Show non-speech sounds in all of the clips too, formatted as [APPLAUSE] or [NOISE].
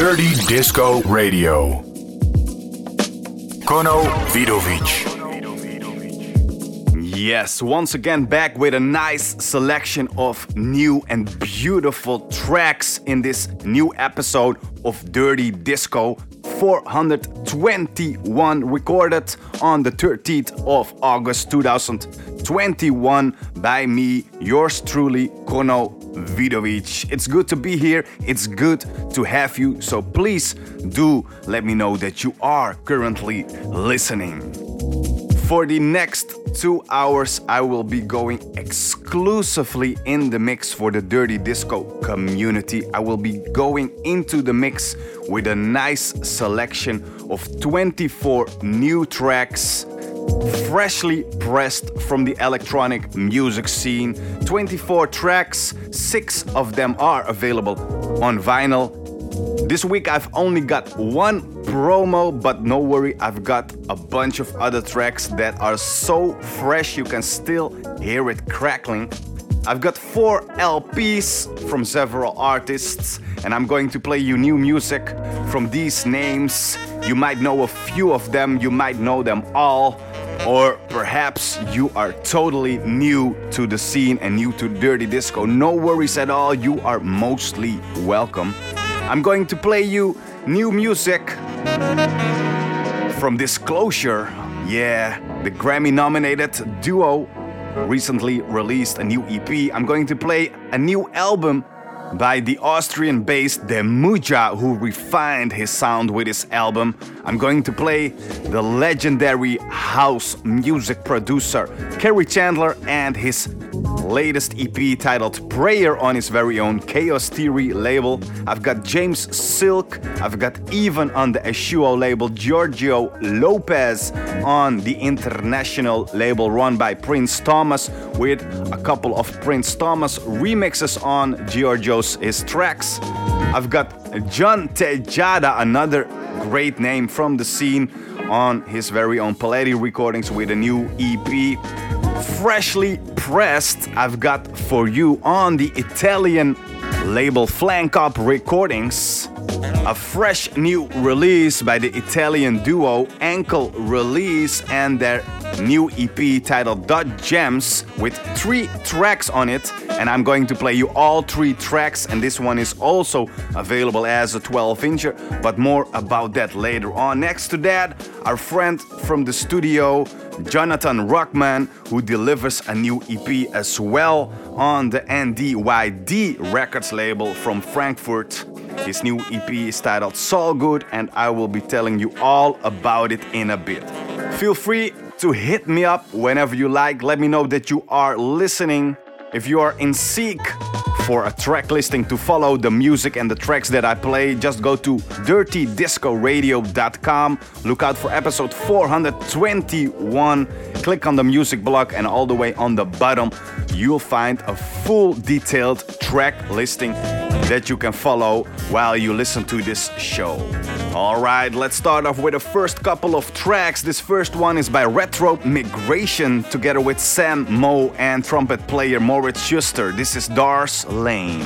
Dirty Disco Radio. Kono Vidovic. Yes, once again back with a nice selection of new and beautiful tracks in this new episode of Dirty Disco 421 recorded on the 13th of August 2021 by me, yours truly, Kono Vidovic. It's good to be here. It's good to have you. So please do let me know that you are currently listening. For the next two hours, I will be going exclusively in the mix for the Dirty Disco community. I will be going into the mix with a nice selection of 24 new tracks freshly pressed from the electronic music scene. 24 tracks, six of them are available on vinyl. This week I've only got one promo, but no worry, I've got a bunch of other tracks that are so fresh you can still hear it crackling. I've got four LPs from several artists, and I'm going to play you new music from these names. You might know a few of them, you might know them all. Or perhaps you are totally new to the scene and new to Dirty Disco. No worries at all, you are mostly welcome. I'm going to play you new music from Disclosure. Yeah, the Grammy nominated duo recently released a new EP. I'm going to play a new album by the Austrian based Demuja, who refined his sound with his album. I'm going to play the legendary house music producer Kerri Chandler and his latest EP titled Prayer on his very own Kaoz Theory label. I've got James Silk, I've got even on the Eshuo label Giorgio Lopez on the international label run by Prins Thomas with a couple of Prins Thomas remixes on His tracks. I've got John Tejada, another great name from the scene on his very own Palette recordings with a new EP freshly pressed I've got for you on the Italian label Flank Up Recordings. A fresh new release by the Italian duo Ankle Release and their new EP titled Dot Gems with three tracks on it. And I'm going to play you all three tracks, and this one is also available as a 12 incher, but more about that later on. Next to that, our friend from the studio, Yonatan Rukhman, who delivers a new EP as well on the NDYD Records label from Frankfurt. His new EP is titled Soul Good, and I will be telling you all about it in a bit. Feel free to hit me up whenever you like. Let me know that you are listening. If you are in seek for a track listing to follow the music and the tracks that I play, just go to dirtydiscoradio.com. Look out for episode 421. Click on the music block, and all the way on the bottom, you'll find a full detailed track listing that you can follow while you listen to this show. All right, let's start off with the first couple of tracks. This first one is by Retro Migration together with Sam Moe and trumpet player Moritz Schuster. This is Dars Lane.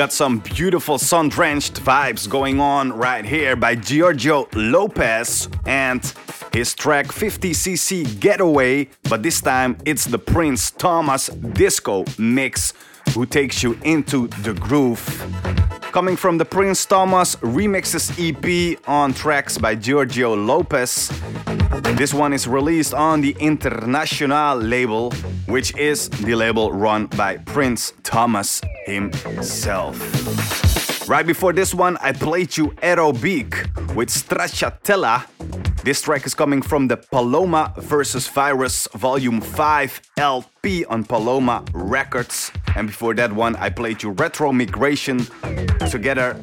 Got some beautiful sun drenched vibes going on right here by Giorgio Lopez and his track 50cc Getaway, but this time it's the Prins Thomas disco mix who takes you into the groove. Coming from the Prins Thomas Remixes EP on tracks by Giorgio Lopez. This one is released on the International label, which is the label run by Prins Thomas himself. Right before this one, I played you Aerobic with Stracciatella this track is coming from the Paloma vs. Virus Volume 5 LP on Paloma Records. And before that one, I played you Retro Migration together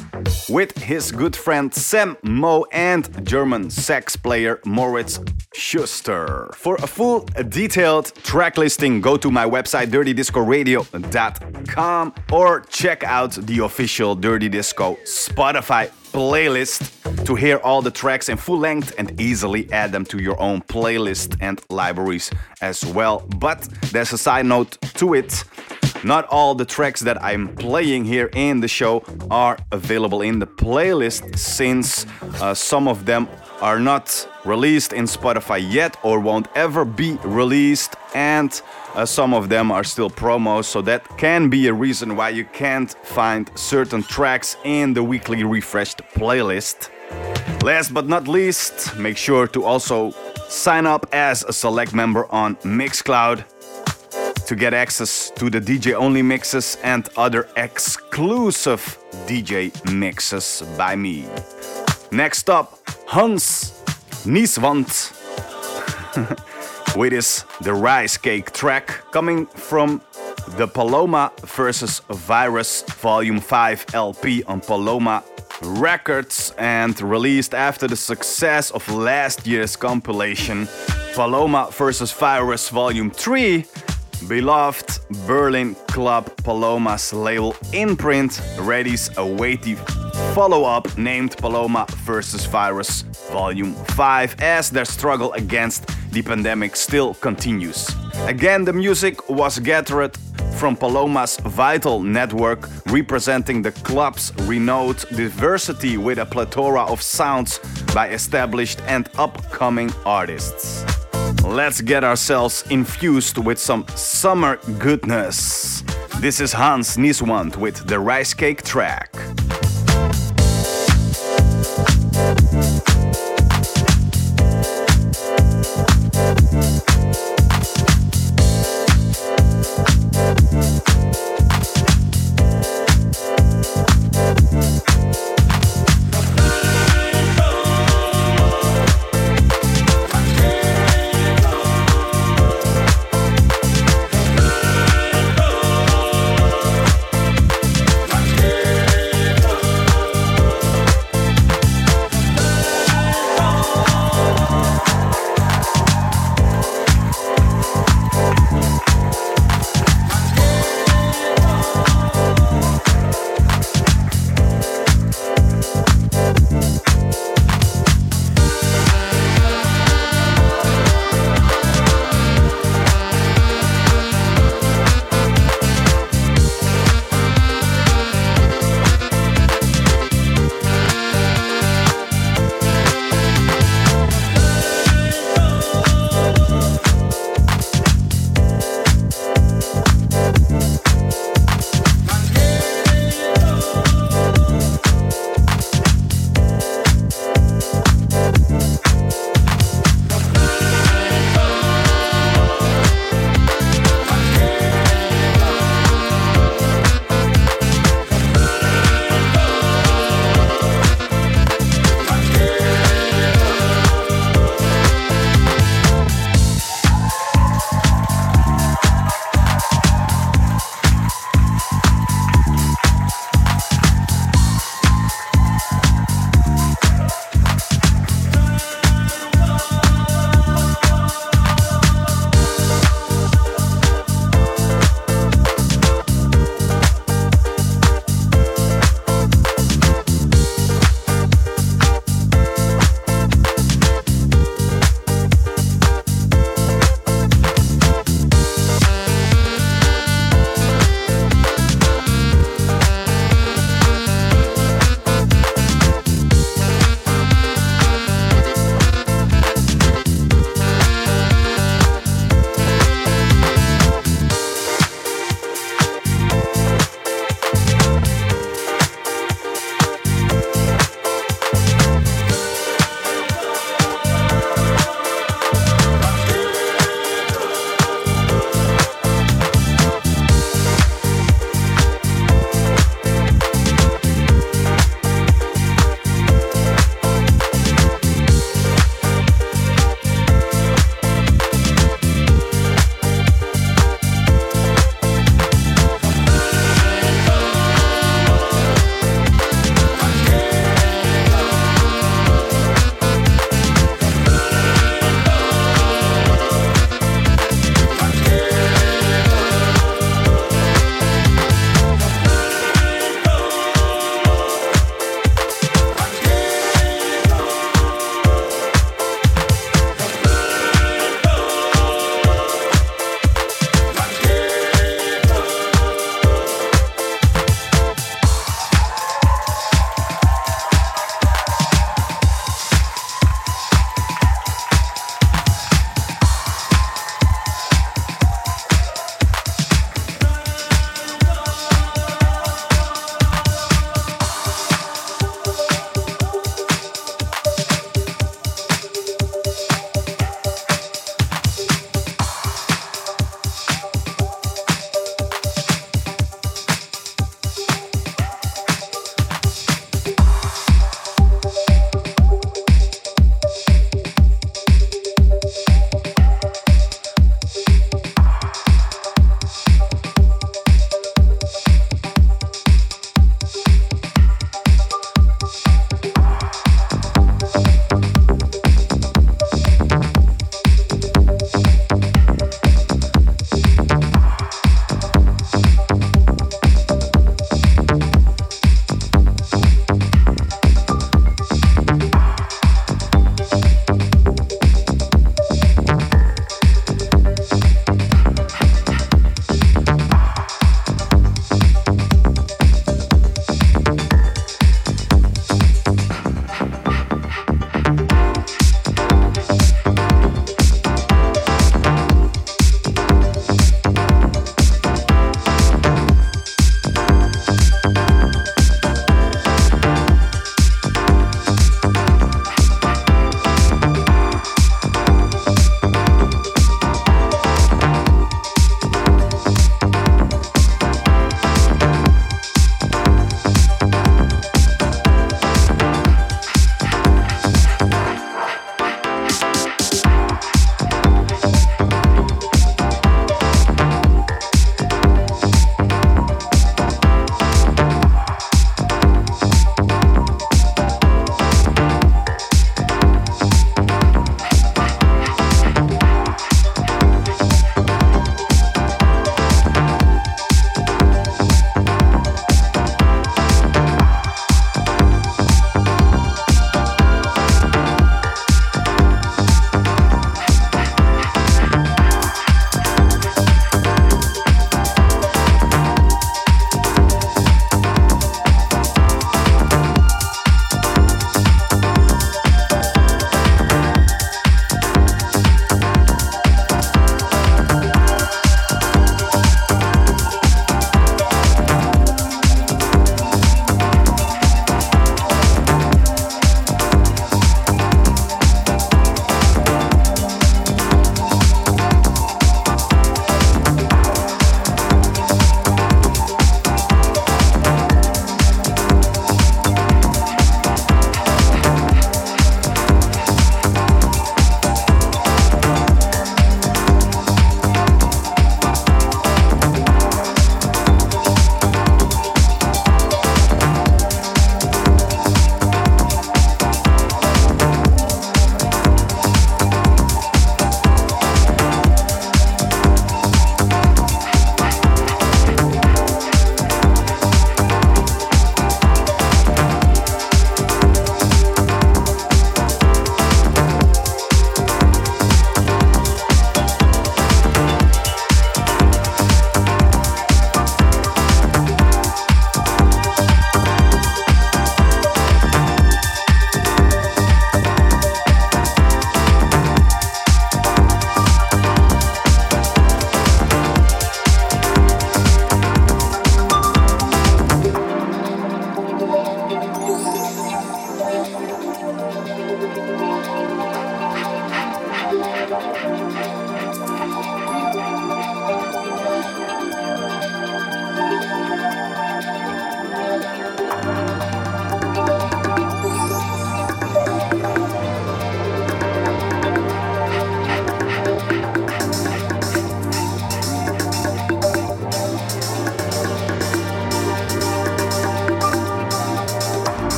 with his good friend Sam Mo and German sax player Moritz Schuster. For a full detailed track listing, go to my website dirtydiscoradio.com or check out the official Dirty Disco Spotify playlist to hear all the tracks in full length and easily add them to your own playlist and libraries as well. But there's a side note to it. Not all the tracks that I'm playing here in the show are available in the playlist since uh, some of them are not released in Spotify yet or won't ever be released, and uh, some of them are still promos, so that can be a reason why you can't find certain tracks in the weekly refreshed playlist. Last but not least, make sure to also sign up as a select member on Mixcloud to get access to the DJ only mixes and other exclusive DJ mixes by me. Next up, Hans Nieswandt [LAUGHS] with his The Rice Cake track coming from the Paloma vs. Virus Volume 5 LP on Paloma Records and released after the success of last year's compilation Paloma vs. Virus Volume 3 Beloved Berlin Club Paloma's label Imprint readies a weighty follow up named Paloma vs. Virus Volume 5 as their struggle against the pandemic still continues. Again, the music was gathered from Paloma's vital network, representing the club's renowned diversity with a plethora of sounds by established and upcoming artists. Let's get ourselves infused with some summer goodness. This is Hans Nieswandt with the Rice Cake track.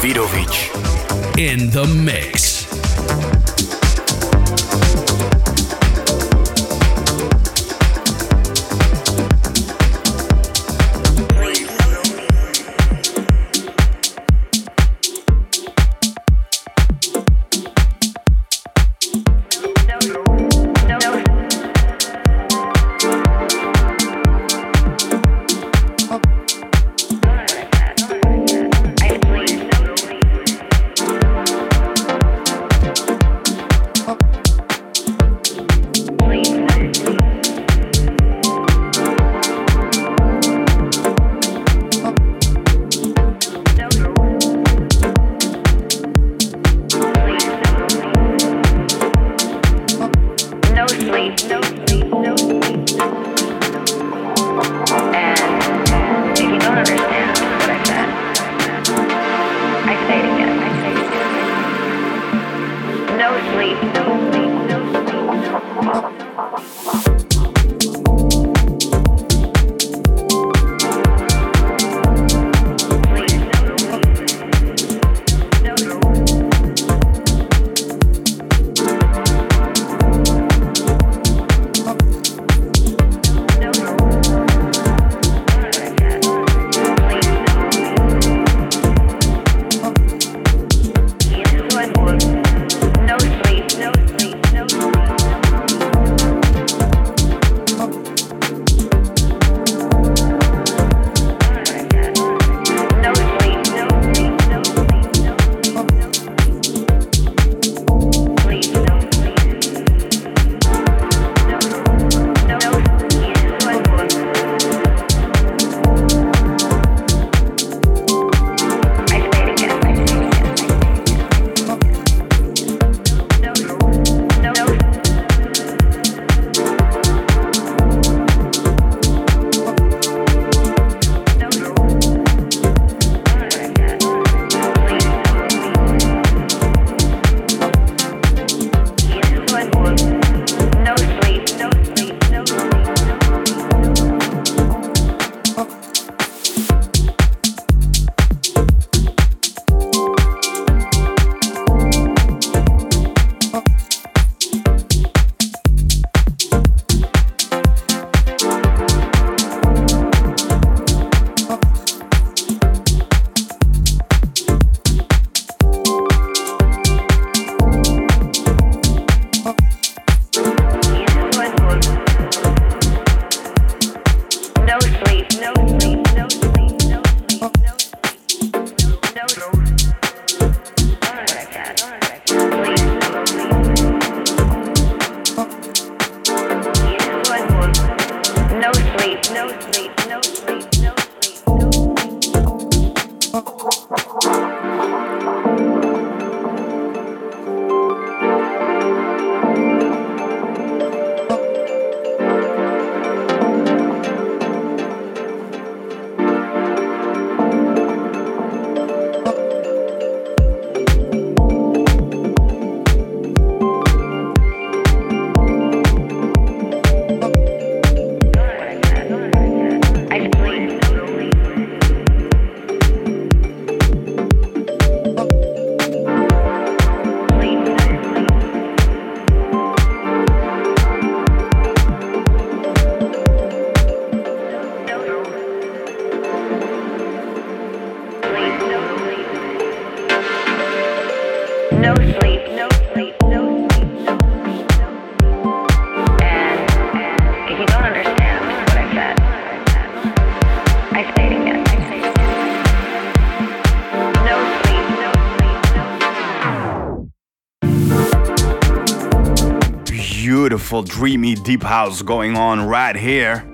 Vidovic. In the mix. Beautiful, dreamy deep house going on right here.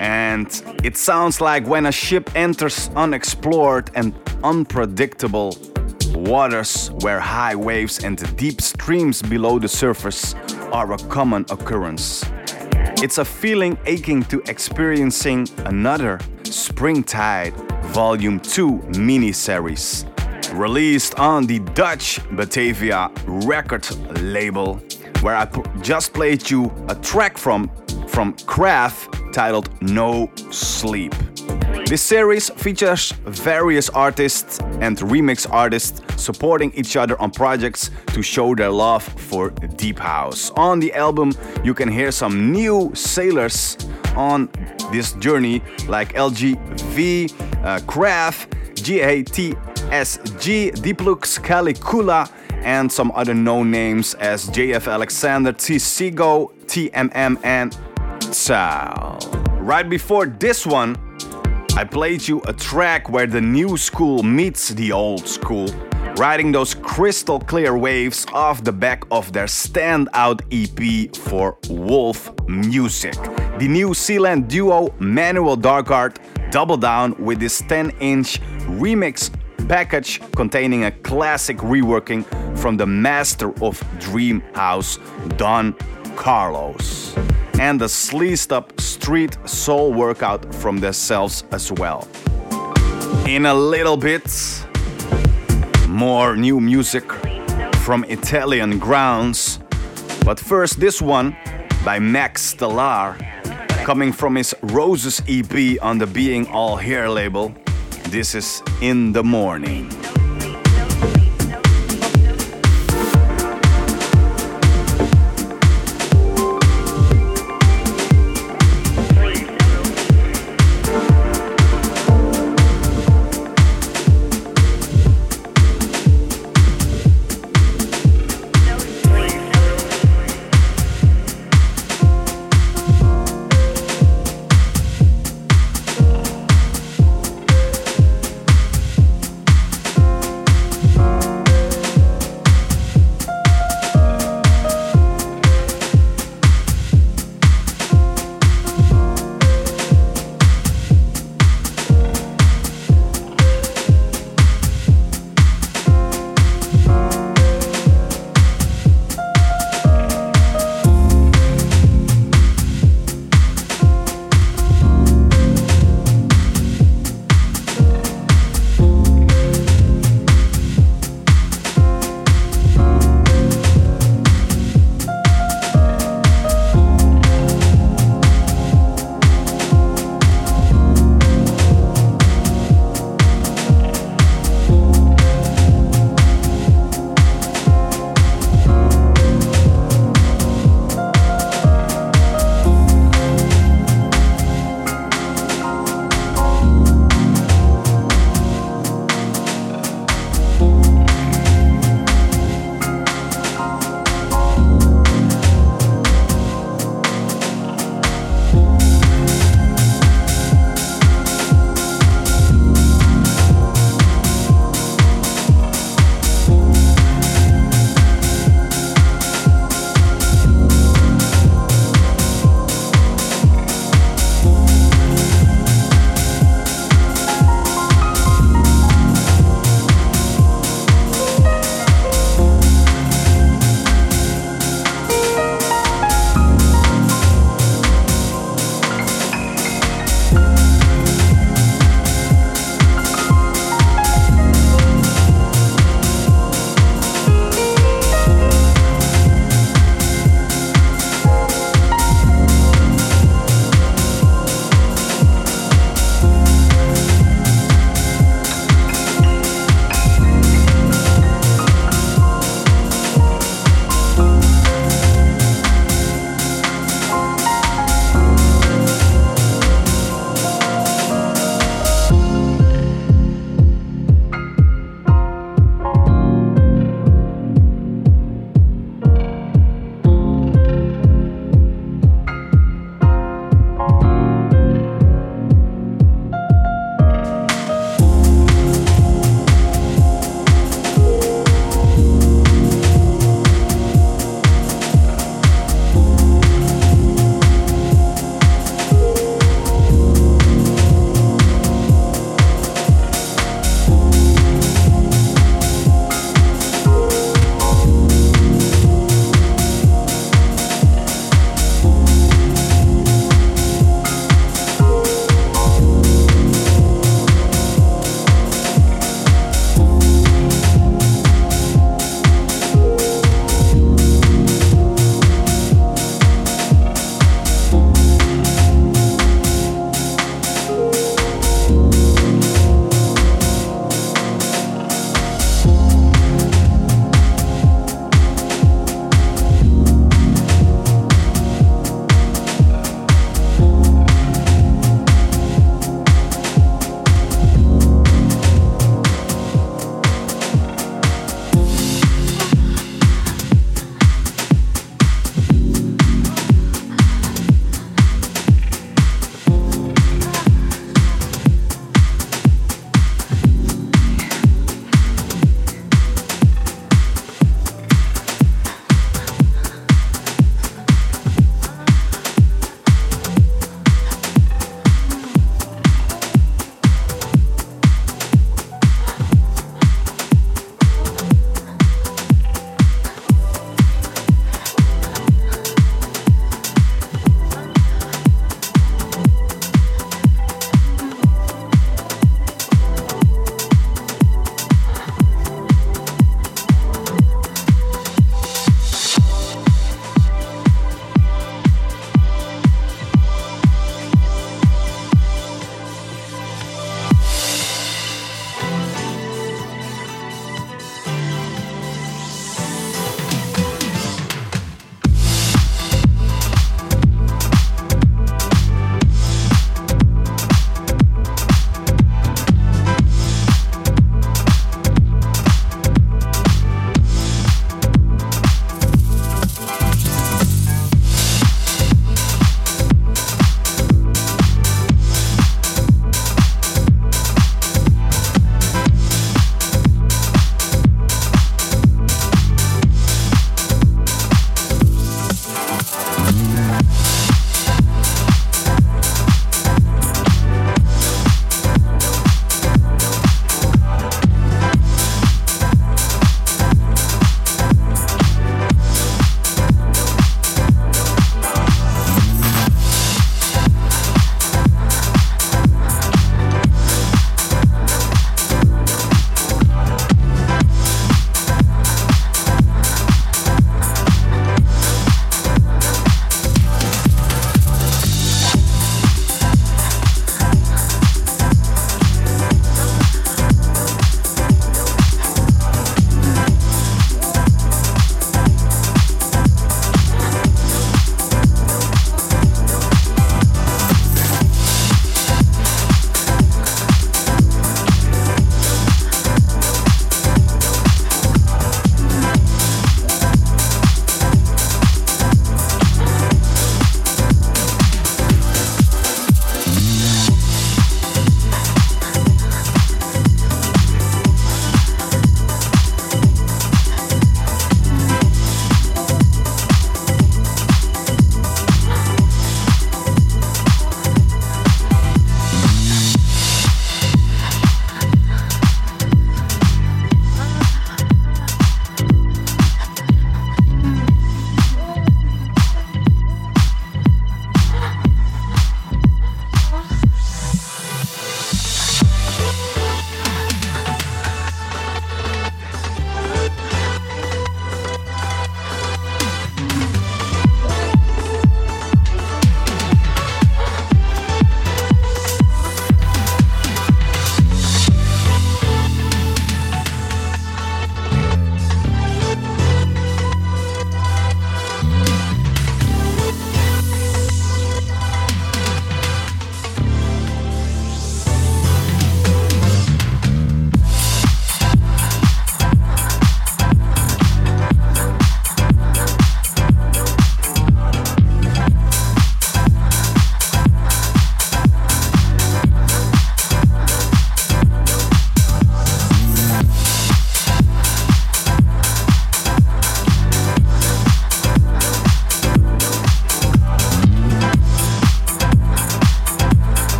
And it sounds like when a ship enters unexplored and unpredictable waters where high waves and deep streams below the surface are a common occurrence. It's a feeling aching to experiencing another Springtide Volume 2 mini series, released on the Dutch Batavia record label where I just played you a track from from Craft titled No Sleep. This series features various artists and remix artists supporting each other on projects to show their love for Deep House. On the album, you can hear some new sailors on this journey, like LGV, uh, Kraft, GATSG, Deeplux, Calicula, and some other known names as JF Alexander, T Sigo, TMM, and Tsao. Right before this one, I played you a track where the new school meets the old school, riding those crystal clear waves off the back of their standout EP for Wolf Music. The New Zealand duo Manuel Darquart double down with this 10 inch remix package containing a classic reworking from the master of Dream House, Don Carlos and the sleazed up street soul workout from themselves as well. In a little bit, more new music from Italian grounds. But first, this one by Max Stellar, coming from his Roses EP on the Being All Here label. This is In the Morning.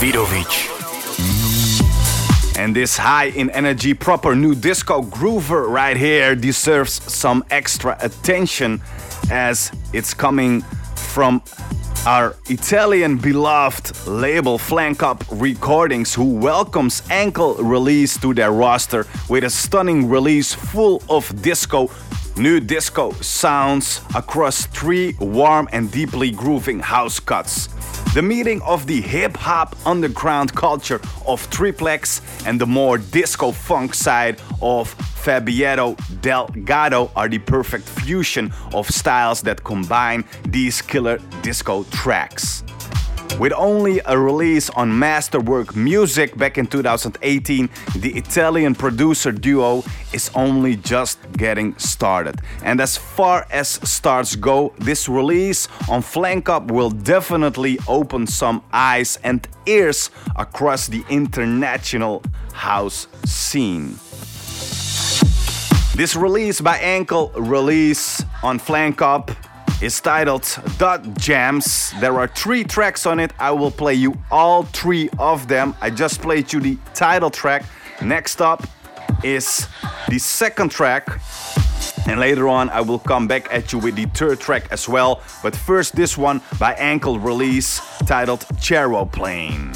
Vidovic. And this high in energy, proper new disco groover right here deserves some extra attention as it's coming from our Italian beloved label Flank Up Recordings, who welcomes Ankle Release to their roster with a stunning release full of disco, new disco sounds across three warm and deeply grooving house cuts. The meeting of the hip hop underground culture of triplex and the more disco funk side of Fabietto Delgado are the perfect fusion of styles that combine these killer disco tracks. With only a release on Masterwork Music back in 2018, the Italian producer duo is only just getting started. And as far as starts go, this release on Flank Up will definitely open some eyes and ears across the international house scene. This release by Ankle Release on Flank Up is titled Dot Jams. There are three tracks on it. I will play you all three of them. I just played you the title track. Next up is the second track. And later on, I will come back at you with the third track as well. But first, this one by Ankle Release titled Plane.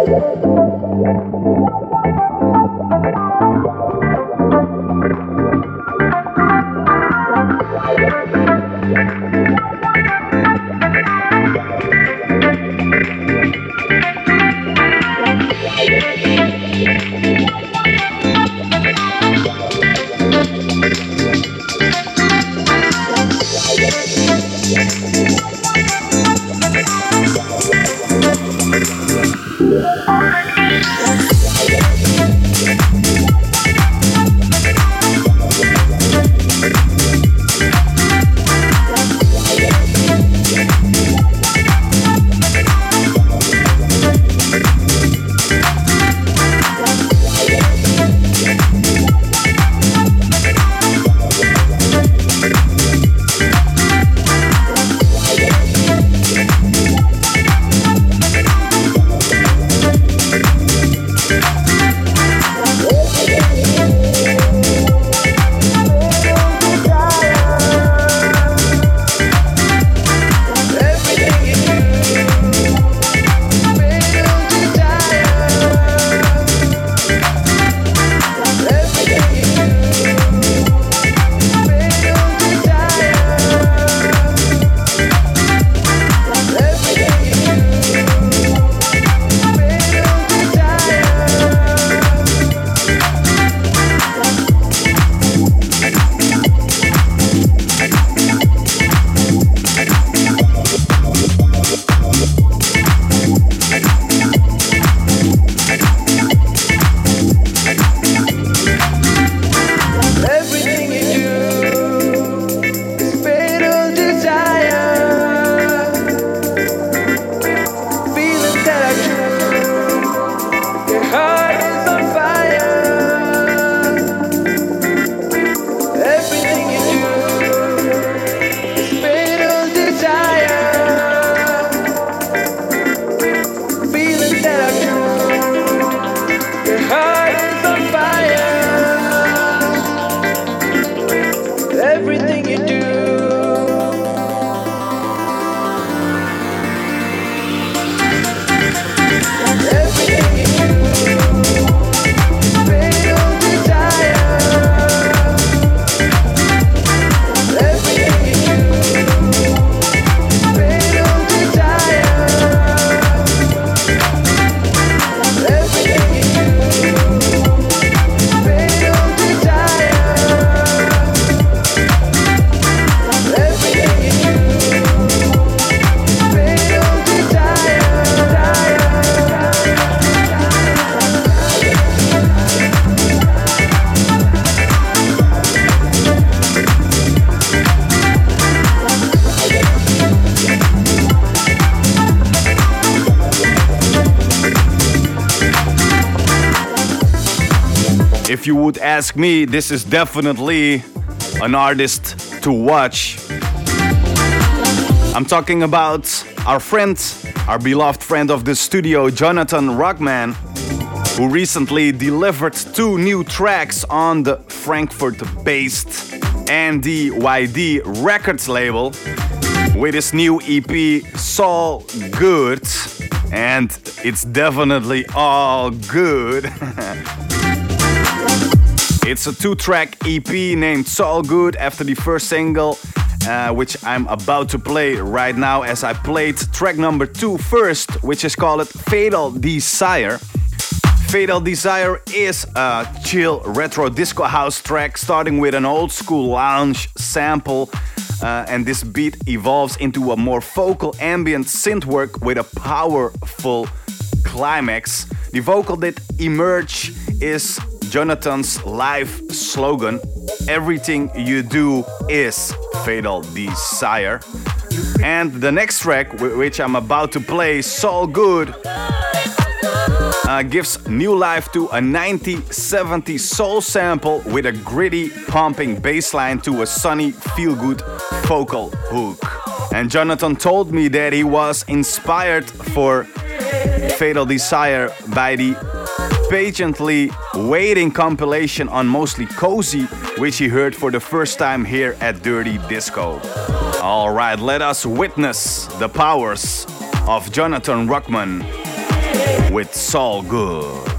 If you would ask me, this is definitely an artist to watch. I'm talking about our friend, our beloved friend of the studio, Yonatan Rukhman, who recently delivered two new tracks on the Frankfurt based NDYD Records label with his new EP, Soul Good. And it's definitely all good. [LAUGHS] it's a two track EP named Soul Good after the first single. Uh, which I'm about to play right now as I played track number two first, which is called Fatal Desire. Fatal Desire is a chill retro disco house track starting with an old school lounge sample. Uh, and this beat evolves into a more vocal ambient synth work with a powerful climax. The vocal that emerge is Yonatan's live slogan Everything you do is Fatal Desire. And the next track, which I'm about to play, Soul Good uh, gives new life to a 1970 soul sample with a gritty, pumping bass line to a sunny, feel good vocal hook. And Yonatan told me that he was inspired for Fatal Desire by the patiently waiting compilation on mostly cozy, which he heard for the first time here at Dirty Disco. All right, let us witness the powers of Yonatan Rukhman with Soul Good.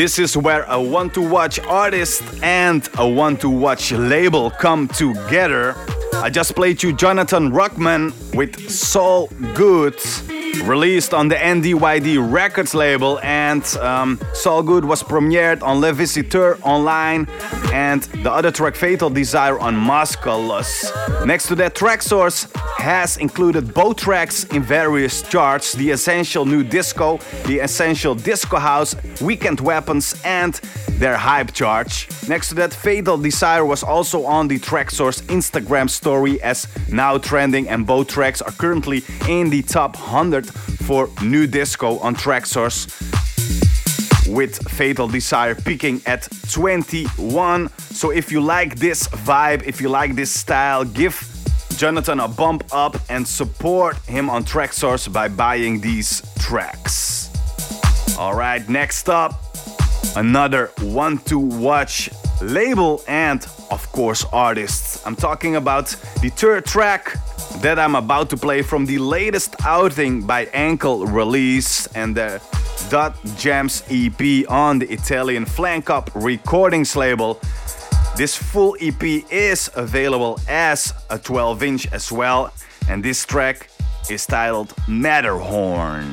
This is where a want to watch artist and a want to watch label come together. I just played you Yonatan Rukhman with Soul Good released on the NDYD Records label, and um, Soul Good was premiered on Le Visiteur Online, and the other track Fatal Desire on Musculus. Next to that, Traxsource has included both tracks in various charts the Essential New Disco, the Essential Disco House, Weekend Weapons, and their Hype Charge. Next to that, Fatal Desire was also on the Traxsource Instagram story as now trending, and both tracks are currently in the top 100 for new disco on Traxsource with Fatal Desire peaking at 21. So if you like this vibe, if you like this style, give Yonatan a bump up and support him on Traxsource by buying these tracks. All right, next up, another one to watch label and of course artists. I'm talking about the third track that I'm about to play from the latest outing by Ankle Release and the Dot Gems EP on the Italian Flank Up Recordings label. This full EP is available as a 12 inch as well, and this track is titled Matterhorn.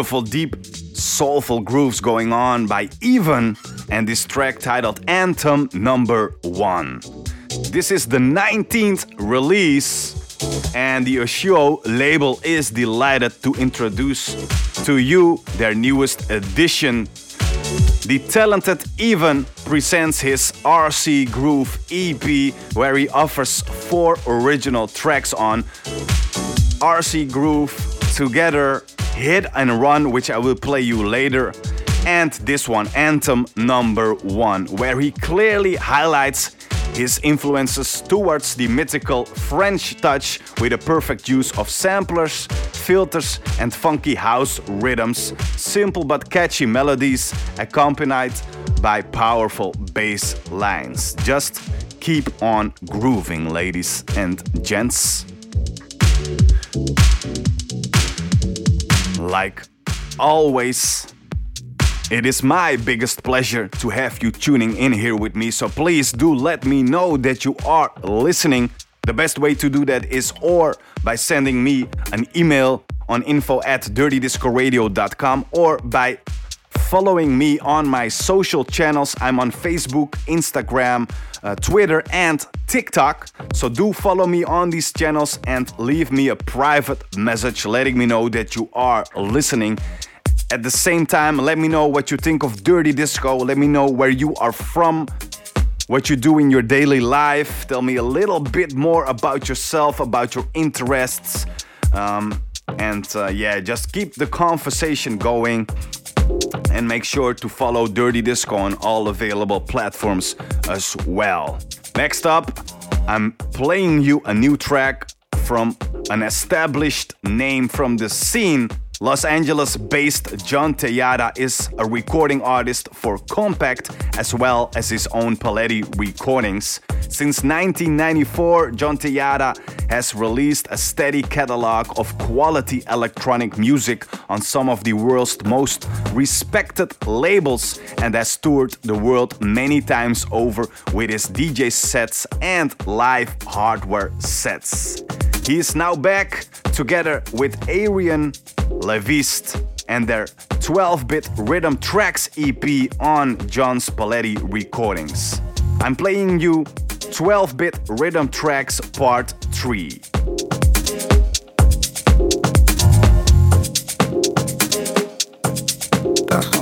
Beautiful, deep, soulful grooves going on by Even and this track titled Anthem Number One. This is the 19th release, and the Oshio label is delighted to introduce to you their newest edition. The talented Even presents his RC Groove EP, where he offers four original tracks on RC Groove Together, Hit and Run, which I will play you later, and this one, Anthem Number One, where he clearly highlights his influences towards the mythical French touch with a perfect use of samplers, filters, and funky house rhythms, simple but catchy melodies accompanied by powerful bass lines. Just keep on grooving, ladies and gents. Like always, it is my biggest pleasure to have you tuning in here with me, so please do let me know that you are listening. The best way to do that is or by sending me an email on info at dirtydiscoradio.com or by following me on my social channels. I'm on Facebook, Instagram, uh, Twitter, and TikTok. So do follow me on these channels and leave me a private message letting me know that you are listening. At the same time, let me know what you think of Dirty Disco. Let me know where you are from, what you do in your daily life. Tell me a little bit more about yourself, about your interests. Um, and uh, yeah, just keep the conversation going and make sure to follow Dirty Disco on all available platforms as well. Next up, I'm playing you a new track from an established name from the scene Los Angeles based John Tejada is a recording artist for Compact as well as his own Palette recordings. Since 1994, John Tejada has released a steady catalog of quality electronic music on some of the world's most respected labels and has toured the world many times over with his DJ sets and live hardware sets. He is now back together with Arian Leviste and their 12 bit rhythm tracks EP on John's Palette Recordings. I'm playing you 12 bit rhythm tracks part 3. Uh.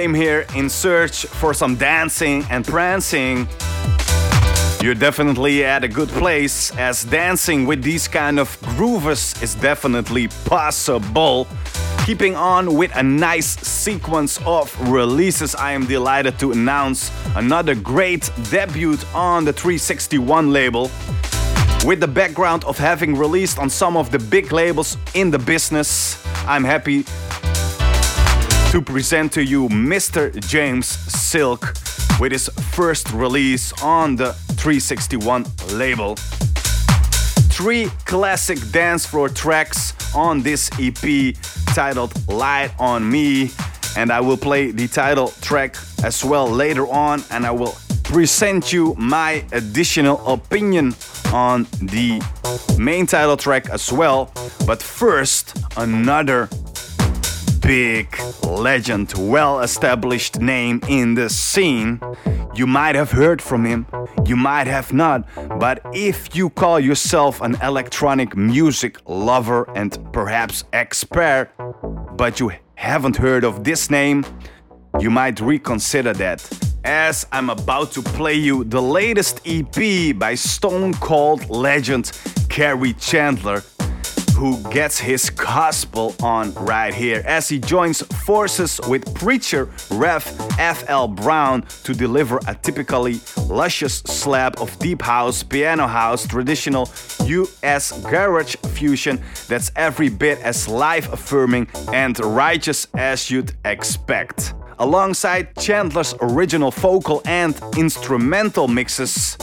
Came here in search for some dancing and prancing, you're definitely at a good place, as dancing with these kind of grooves is definitely possible. Keeping on with a nice sequence of releases, I am delighted to announce another great debut on the 361 label. With the background of having released on some of the big labels in the business, I'm happy to present to you Mr. James Silk with his first release on the 361 label. Three classic dance floor tracks on this EP titled Light on Me, and I will play the title track as well later on, and I will present you my additional opinion on the main title track as well. But first, another big legend, well established name in the scene. You might have heard from him, you might have not, but if you call yourself an electronic music lover and perhaps expert, but you haven't heard of this name, you might reconsider that. As I'm about to play you the latest EP by Stone Cold legend Kerri Chandler who gets his gospel on right here as he joins forces with preacher Rev F.L. Brown to deliver a typically luscious slab of deep house, piano house, traditional US garage fusion that's every bit as life affirming and righteous as you'd expect. Alongside Chandler's original vocal and instrumental mixes,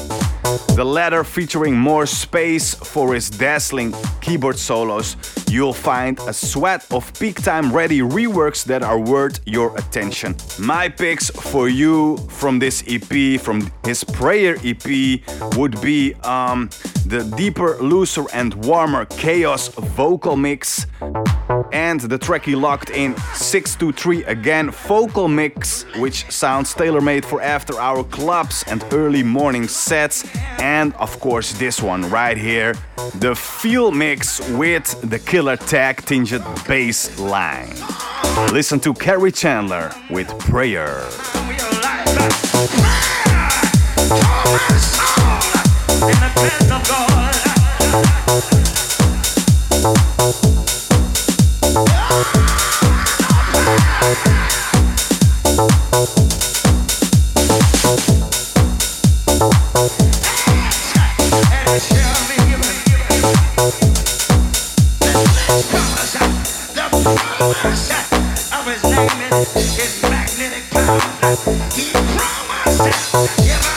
the latter featuring more space for his dazzling keyboard solos, you'll find a sweat of peak time ready reworks that are worth your attention. My picks for you from this EP, from his prayer EP, would be um, the deeper, looser, and warmer Kaoz vocal mix, and the track he locked in 623 again, vocal mix, which sounds tailor made for after hour clubs and early morning sets. And of course, this one right here the feel mix with the killer tag tinged bass line. Listen to Kerri Chandler with Prayer. Prayer. I was of his magnetic power. He promised.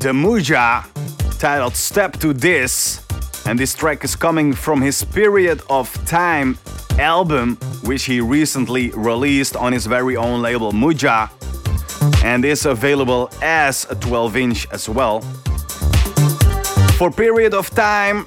Demuja, titled Step to This. And this track is coming from his Period of Time album, which he recently released on his very own label Muja, and is available as a 12 inch as well. For Period of Time,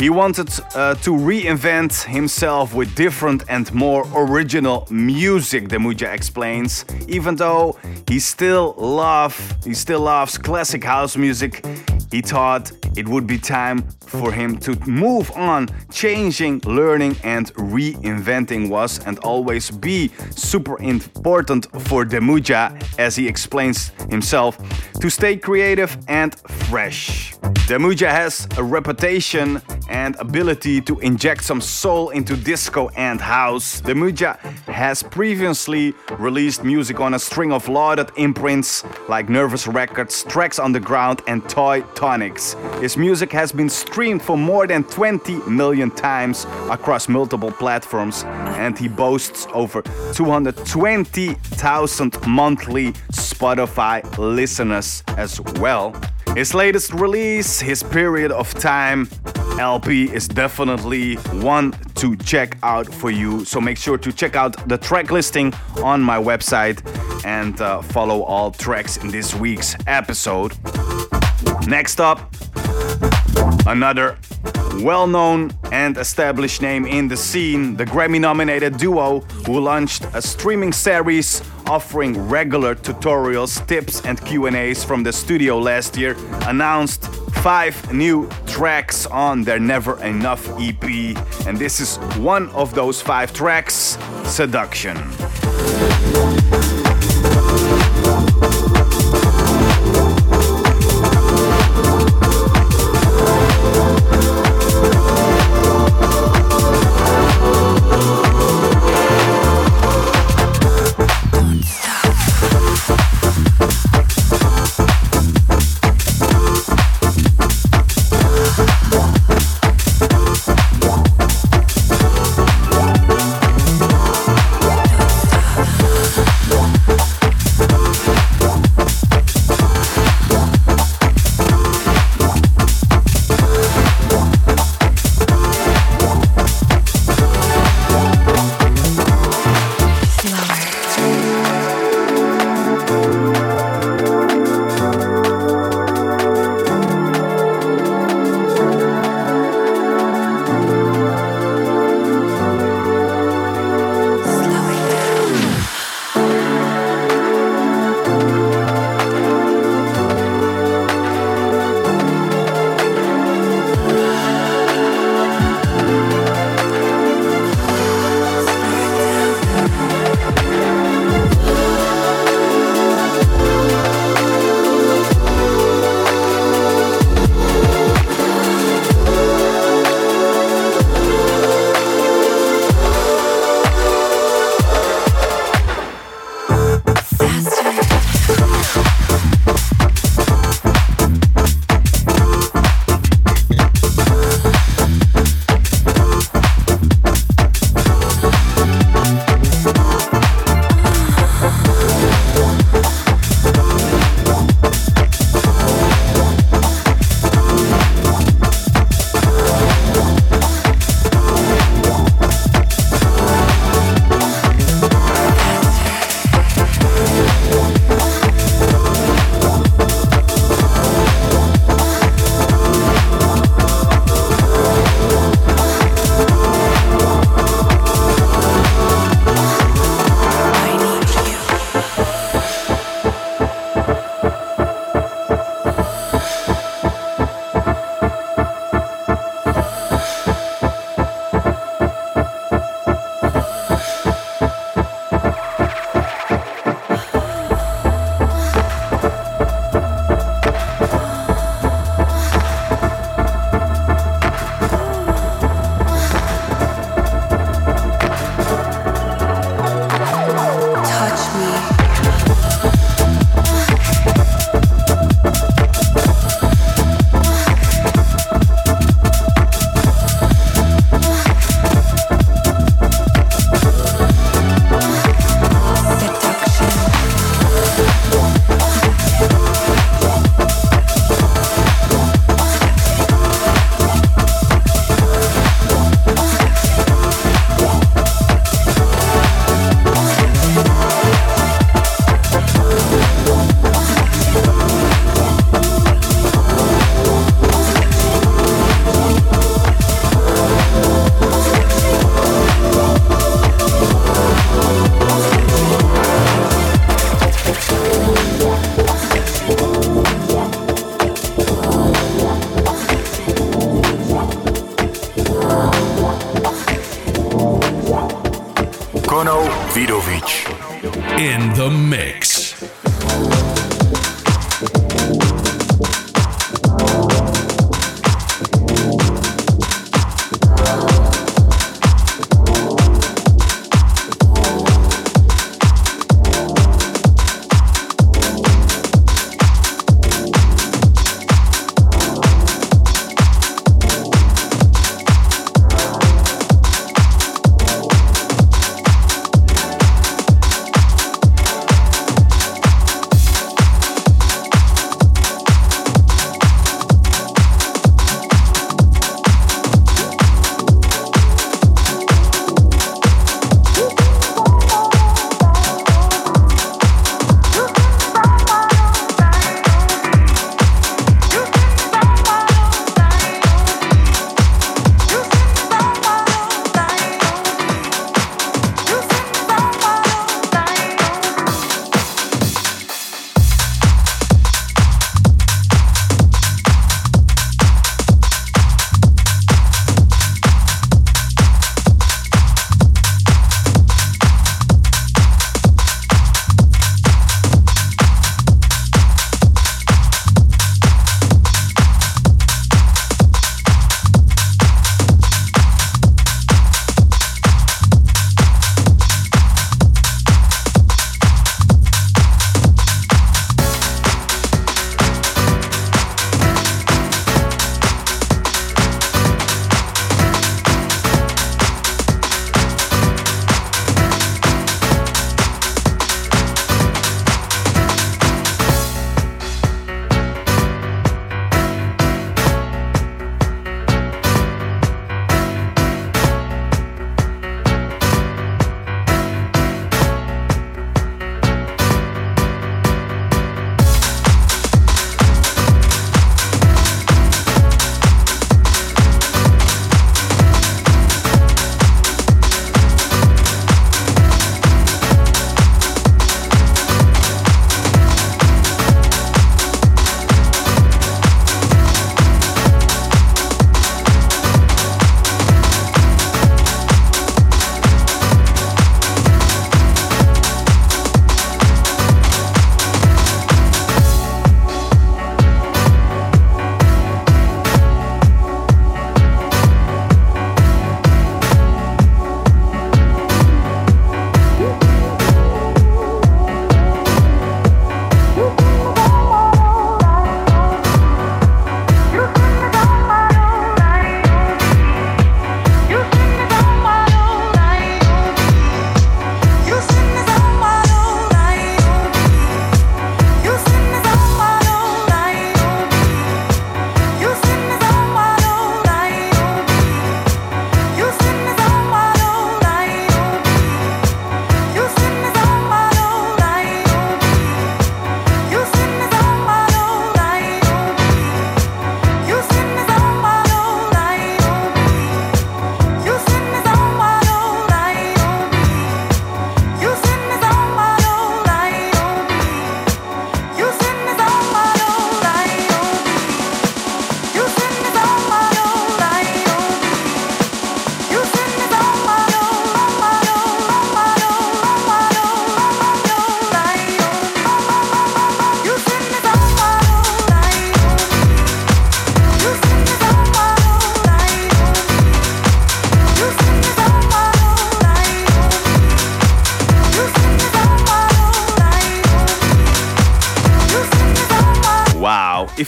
he wanted uh, to reinvent himself with different and more original music, Demuja explains. Even though he still love, he still loves classic house music, he thought it would be time for him to move on. Changing, learning, and reinventing was and always be super important for Demuja, as he explains himself, to stay creative and fresh. Demuja has a reputation and ability to inject some soul into disco and house. Demuja has previously released music on a string of lauded imprints like Nervous Records, Tracks Underground, and Toy Tonics. His music has been streamed for more than 20 million times across multiple platforms, and he boasts over 220,000 monthly Spotify listeners as well. His latest release, his period of time LP, is definitely one to check out for you. So make sure to check out the track listing on my website and uh, follow all tracks in this week's episode. Next up, another well known and established name in the scene, the Grammy nominated duo who launched a streaming series offering regular tutorials, tips and Q&As from the studio last year, announced five new tracks on their Never Enough EP, and this is one of those five tracks, Seduction.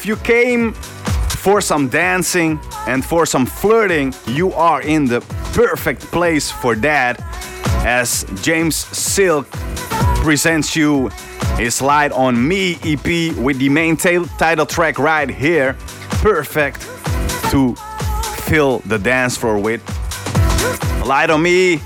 You came for some dancing and for some flirting, you are in the perfect place for that. As James Silk presents you his Light on Me EP with the main title track right here. Perfect to fill the dance floor with. Light on Me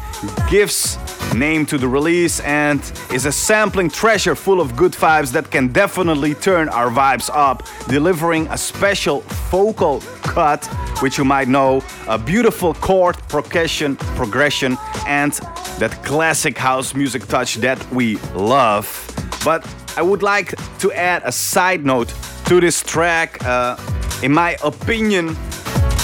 gives name to the release and is a sampling treasure full of good vibes that can definitely turn our vibes up, delivering a special vocal cut, which you might know, a beautiful chord progression, progression, and that classic house music touch that we love. But I would like to add a side note to this track. Uh, in my opinion,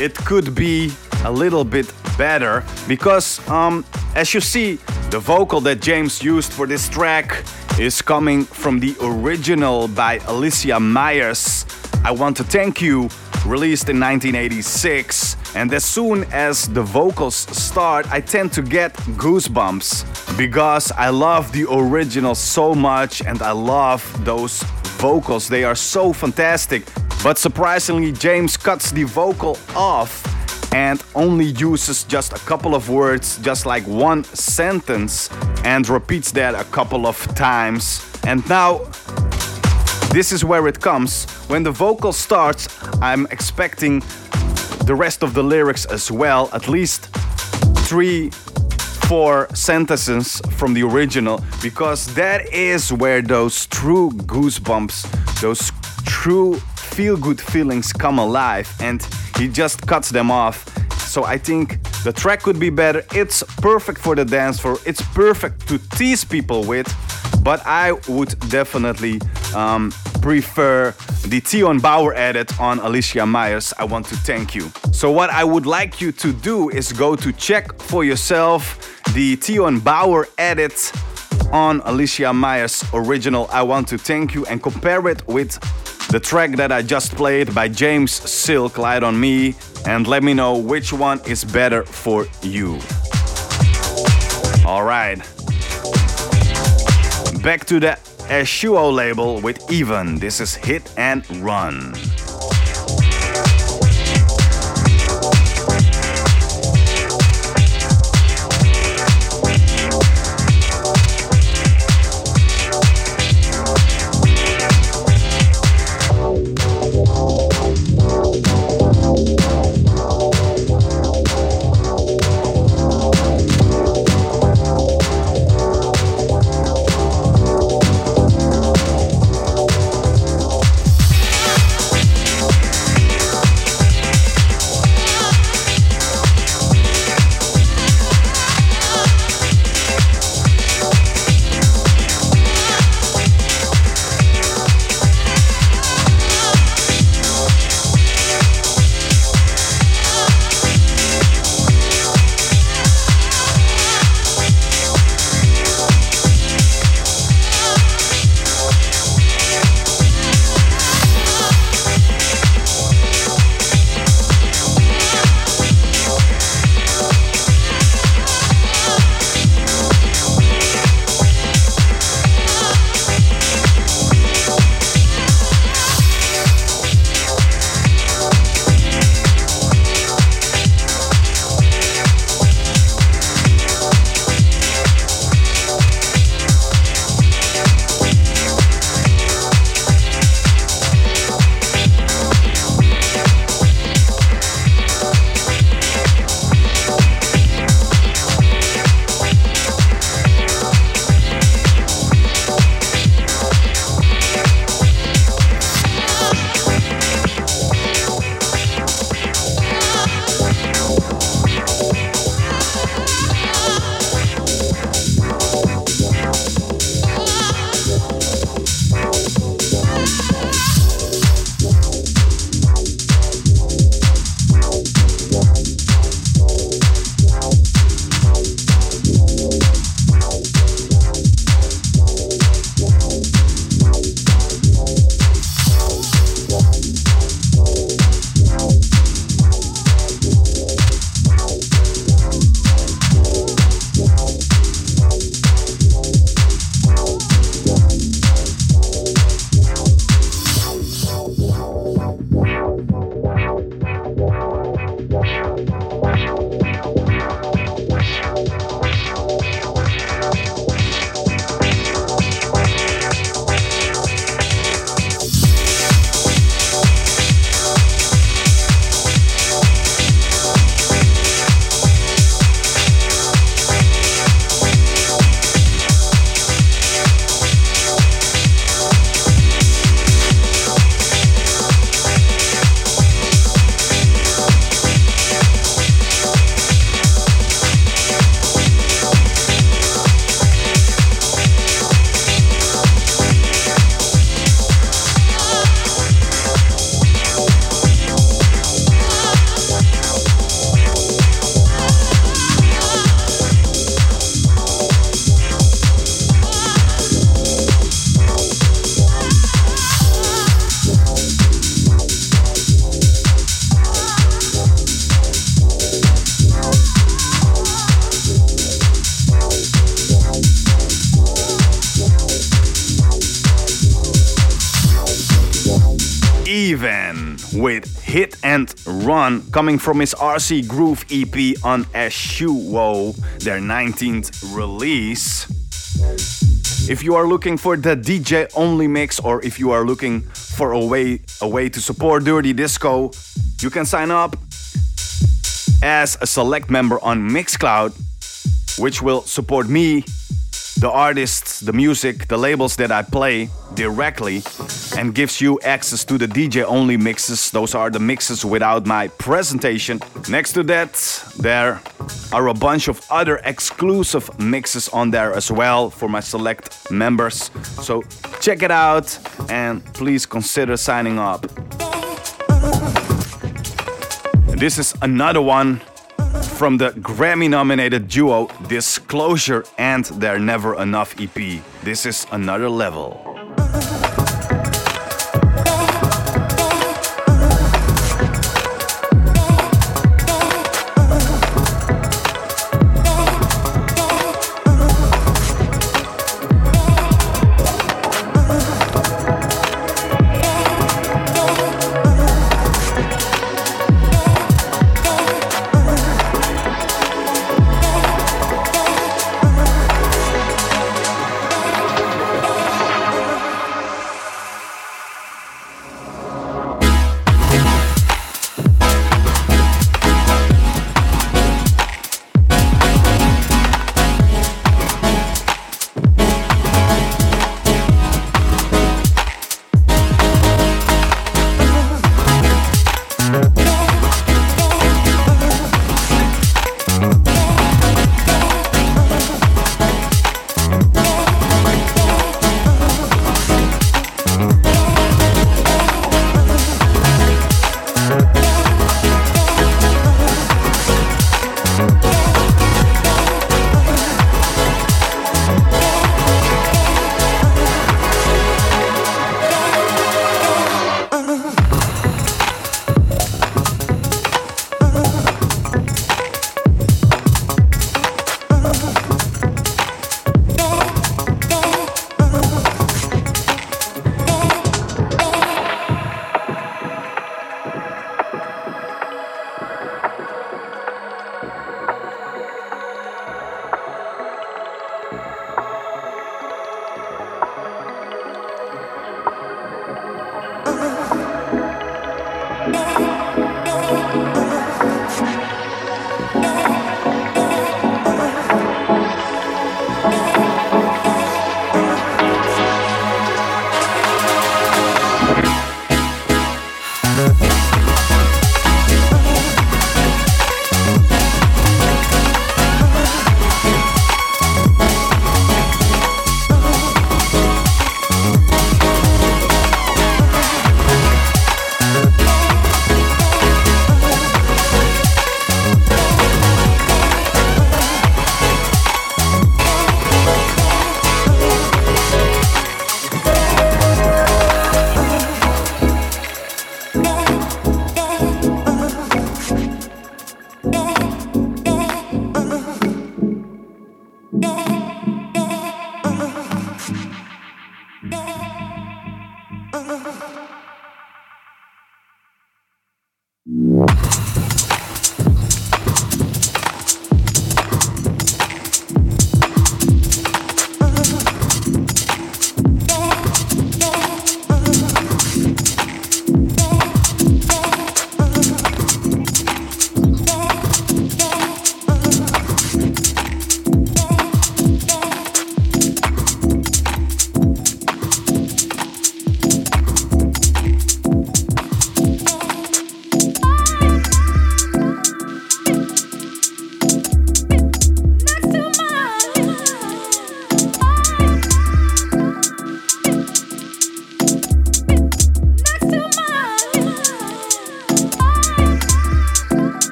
it could be a little bit better because, um, as you see, The vocal that James used for this track is coming from the original by Alicia Myers. I want to thank you, released in 1986. And as soon as the vocals start, I tend to get goosebumps because I love the original so much and I love those vocals. They are so fantastic. But surprisingly, James cuts the vocal off and only uses just a couple of words, just like one sentence, and repeats that a couple of times. And now, this is where it comes. When the vocal starts, I'm expecting the rest of the lyrics as well, at least three, four sentences from the original, because that is where those true goosebumps, those true feel good feelings come alive. And he just cuts them off. So I think the track could be better. It's perfect for the dance floor. It's perfect to tease people with. But I would definitely um, prefer the Tion Bauer edit on Alicia Myers. I want to thank you. So what I would like you to do is go to check for yourself the Tion Bauer edit on Alicia Myers original I want to thank you and compare it with the track that I just played by James Silk, Light on Me, and let me know which one is better for you. Alright. Back to the Eshuo label with Even. This is Hit and Run. Coming from his RC Groove EP on Eshuo, their 19th release. If you are looking for the DJ only mix or if you are looking for a way a way to support Dirty Disco, you can sign up as a select member on Mixcloud, which will support me the artists, the music, the labels that I play directly and gives you access to the DJ only mixes. Those are the mixes without my presentation. Next to that, there are a bunch of other exclusive mixes on there as well for my select members. So check it out and please consider signing up. This is another one from the Grammy nominated duo Disclosure and their Never Enough EP. This is another level.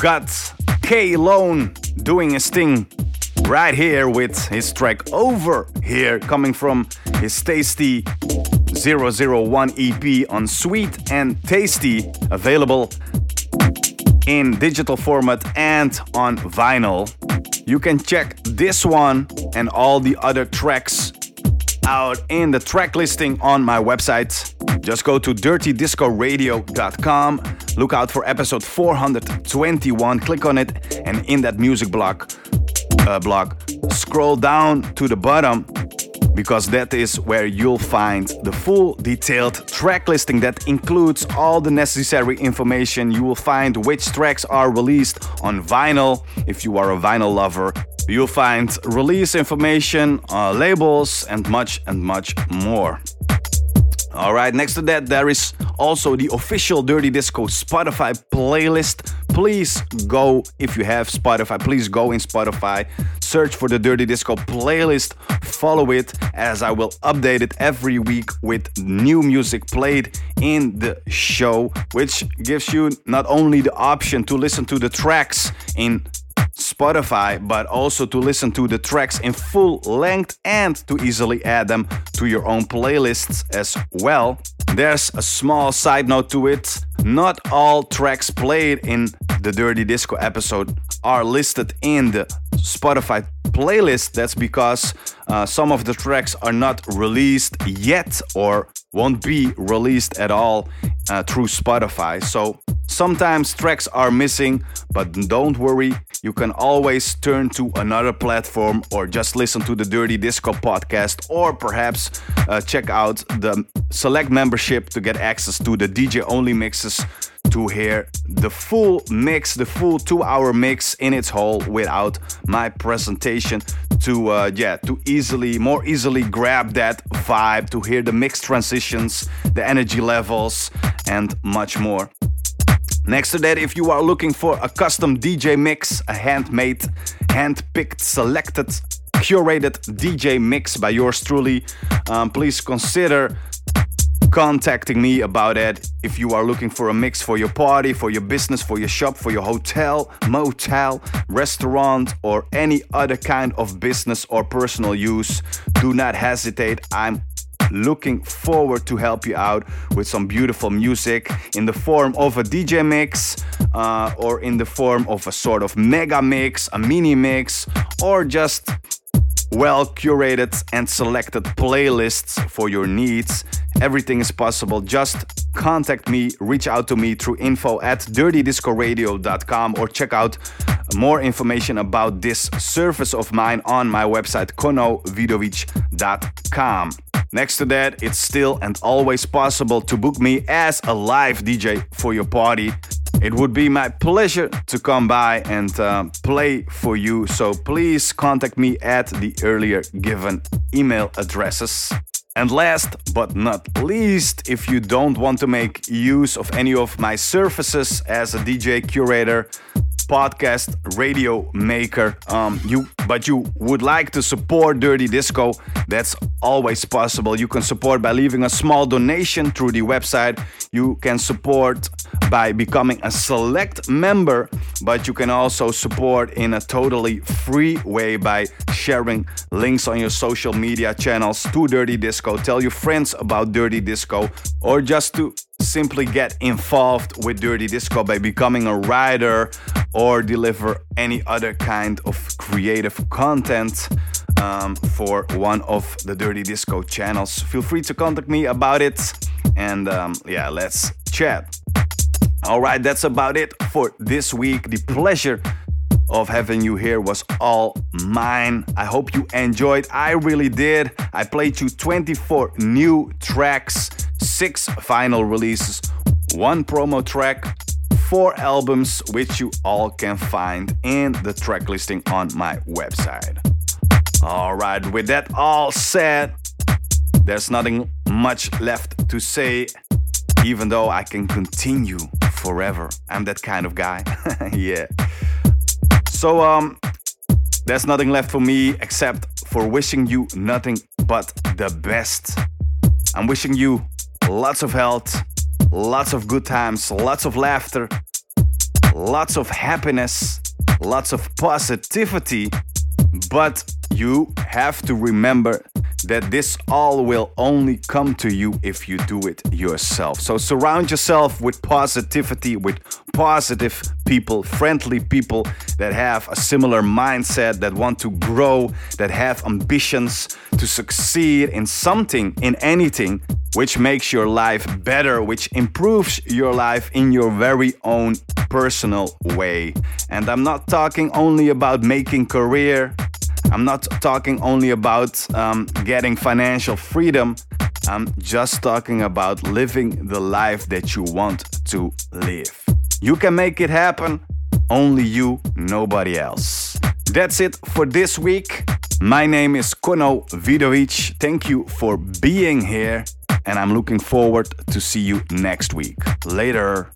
Got K Lone doing his thing right here with his track Over Here, coming from his Tasty 001 EP on Sweet and Tasty, available in digital format and on vinyl. You can check this one and all the other tracks out in the track listing on my website. Just go to dirtydiscoradio.com, look out for episode 421, click on it, and in that music block, uh, block, scroll down to the bottom because that is where you'll find the full detailed track listing that includes all the necessary information. You will find which tracks are released on vinyl if you are a vinyl lover. You'll find release information, uh, labels, and much and much more. All right, next to that, there is also the official Dirty Disco Spotify playlist. Please go, if you have Spotify, please go in Spotify, search for the Dirty Disco playlist, follow it as I will update it every week with new music played in the show, which gives you not only the option to listen to the tracks in Spotify, but also to listen to the tracks in full length and to easily add them to your own playlists as well. There's a small side note to it. Not all tracks played in the Dirty Disco episode are listed in the Spotify playlist. That's because uh, some of the tracks are not released yet or won't be released at all uh, through Spotify. So sometimes tracks are missing, but don't worry, you can always turn to another platform or just listen to the Dirty Disco podcast or perhaps uh, check out the select membership to get access to the DJ only mixes to hear the full mix, the full two-hour mix in its whole without my presentation to uh, yeah to easily more easily grab that vibe to hear the mix transitions, the energy levels, and much more. Next to that, if you are looking for a custom DJ mix, a handmade, hand-picked, selected, curated DJ mix by yours truly, um, please consider contacting me about it if you are looking for a mix for your party, for your business, for your shop, for your hotel, motel, restaurant, or any other kind of business or personal use. Do not hesitate. I'm looking forward to help you out with some beautiful music in the form of a DJ mix uh, or in the form of a sort of mega mix, a mini mix, or just well curated and selected playlists for your needs. Everything is possible. Just contact me, reach out to me through info at dirtydiscoradio.com or check out more information about this service of mine on my website konovidovic.com. Next to that, it's still and always possible to book me as a live DJ for your party. It would be my pleasure to come by and uh, play for you, so please contact me at the earlier given email addresses. And last but not least, if you don't want to make use of any of my services as a DJ curator, podcast radio maker. Um, you but you would like to support dirty disco that's always possible. You can support by leaving a small donation through the website. You can support by becoming a select member but you can also support in a totally free way by sharing links on your social media channels to dirty disco. Tell your friends about dirty disco or just to simply get involved with Dirty Disco by becoming a writer or deliver any other kind of creative content um, for one of the Dirty Disco channels. Feel free to contact me about it and um, yeah, let's chat. All right, that's about it for this week. The pleasure of having you here was all mine. I hope you enjoyed. I really did. I played you 24 new tracks, six vinyl releases, one promo track, four albums, which you all can find in the track listing on my website. All right, with that all said, there's nothing much left to say, even though I can continue forever. I'm that kind of guy. [LAUGHS] yeah. So um there's nothing left for me except for wishing you nothing but the best. I'm wishing you lots of health, lots of good times, lots of laughter, lots of happiness, lots of positivity, but you have to remember that this all will only come to you if you do it yourself. So surround yourself with positivity, with positive people, friendly people that have a similar mindset, that want to grow, that have ambitions to succeed in something, in anything, which makes your life better, which improves your life in your very own personal way. And I'm not talking only about making career I'm not talking only about um, getting financial freedom. I'm just talking about living the life that you want to live. You can make it happen, only you, nobody else. That's it for this week. My name is Kono Vidovic. Thank you for being here, and I'm looking forward to see you next week. Later.